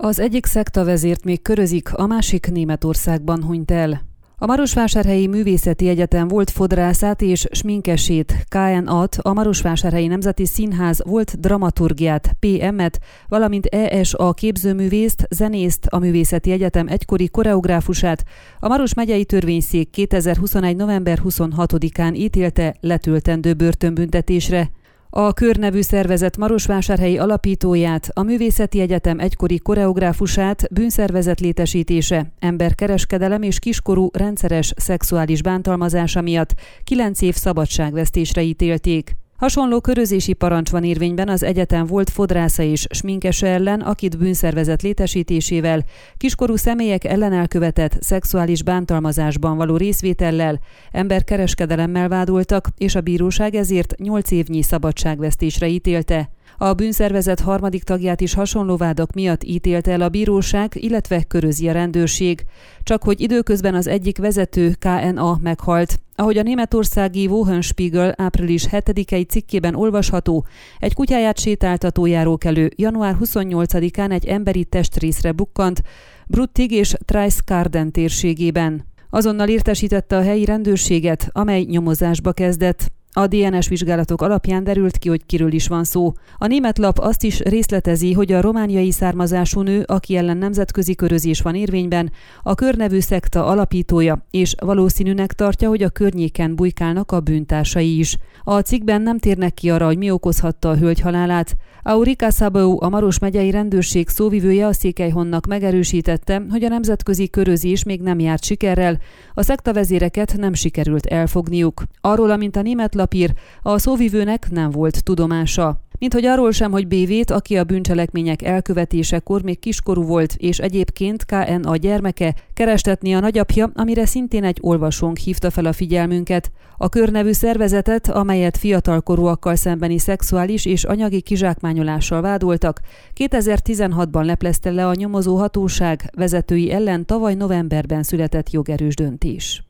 Az egyik szektavezért még körözik, a másik Németországban hunyt el. A Marosvásárhelyi Művészeti Egyetem volt fodrászát és sminkesét, KN-at, a Marosvásárhelyi Nemzeti Színház volt dramaturgiát, PM-et, valamint ESA képzőművészt, zenészt, a Művészeti Egyetem egykori koreográfusát, a Maros megyei törvényszék 2021. november 26-án ítélte letöltendő börtönbüntetésre. A körnevű szervezet Marosvásárhelyi alapítóját, a Művészeti Egyetem egykori koreográfusát bűnszervezet létesítése, emberkereskedelem és kiskorú rendszeres szexuális bántalmazása miatt kilenc év szabadságvesztésre ítélték. Hasonló körözési parancs van érvényben az egyetem volt fodrásza és sminkese ellen, akit bűnszervezet létesítésével, kiskorú személyek ellen elkövetett szexuális bántalmazásban való részvétellel, emberkereskedelemmel vádoltak, és a bíróság ezért 8 évnyi szabadságvesztésre ítélte. A bűnszervezet harmadik tagját is hasonló vádak miatt ítélte el a bíróság, illetve körözi a rendőrség. Csak hogy időközben az egyik vezető KNA meghalt. Ahogy a németországi Wohenspiegel április 7-i cikkében olvasható, egy kutyáját sétáltató járókelő január 28-án egy emberi testrészre bukkant, Bruttig és Treiskarden térségében. Azonnal értesítette a helyi rendőrséget, amely nyomozásba kezdett. A DNS vizsgálatok alapján derült ki, hogy kiről is van szó. A német lap azt is részletezi, hogy a romániai származású nő, aki ellen nemzetközi körözés van érvényben, a körnevű szekta alapítója, és valószínűnek tartja, hogy a környéken bujkálnak a bűntársai is. A cikkben nem térnek ki arra, hogy mi okozhatta a hölgy halálát. Aurika Szabó, a Maros megyei rendőrség szóvivője a Székelyhonnak megerősítette, hogy a nemzetközi körözés még nem járt sikerrel, a szektavezéreket nem sikerült elfogniuk. Arról, amint a német lap papír, a szóvivőnek nem volt tudomása. Mint hogy arról sem, hogy BV-t, aki a bűncselekmények elkövetésekor még kiskorú volt, és egyébként KN a gyermeke, kerestetni a nagyapja, amire szintén egy olvasónk hívta fel a figyelmünket. A körnevű szervezetet, amelyet fiatalkorúakkal szembeni szexuális és anyagi kizsákmányolással vádoltak, 2016-ban leplezte le a nyomozó hatóság vezetői ellen tavaly novemberben született jogerős döntés.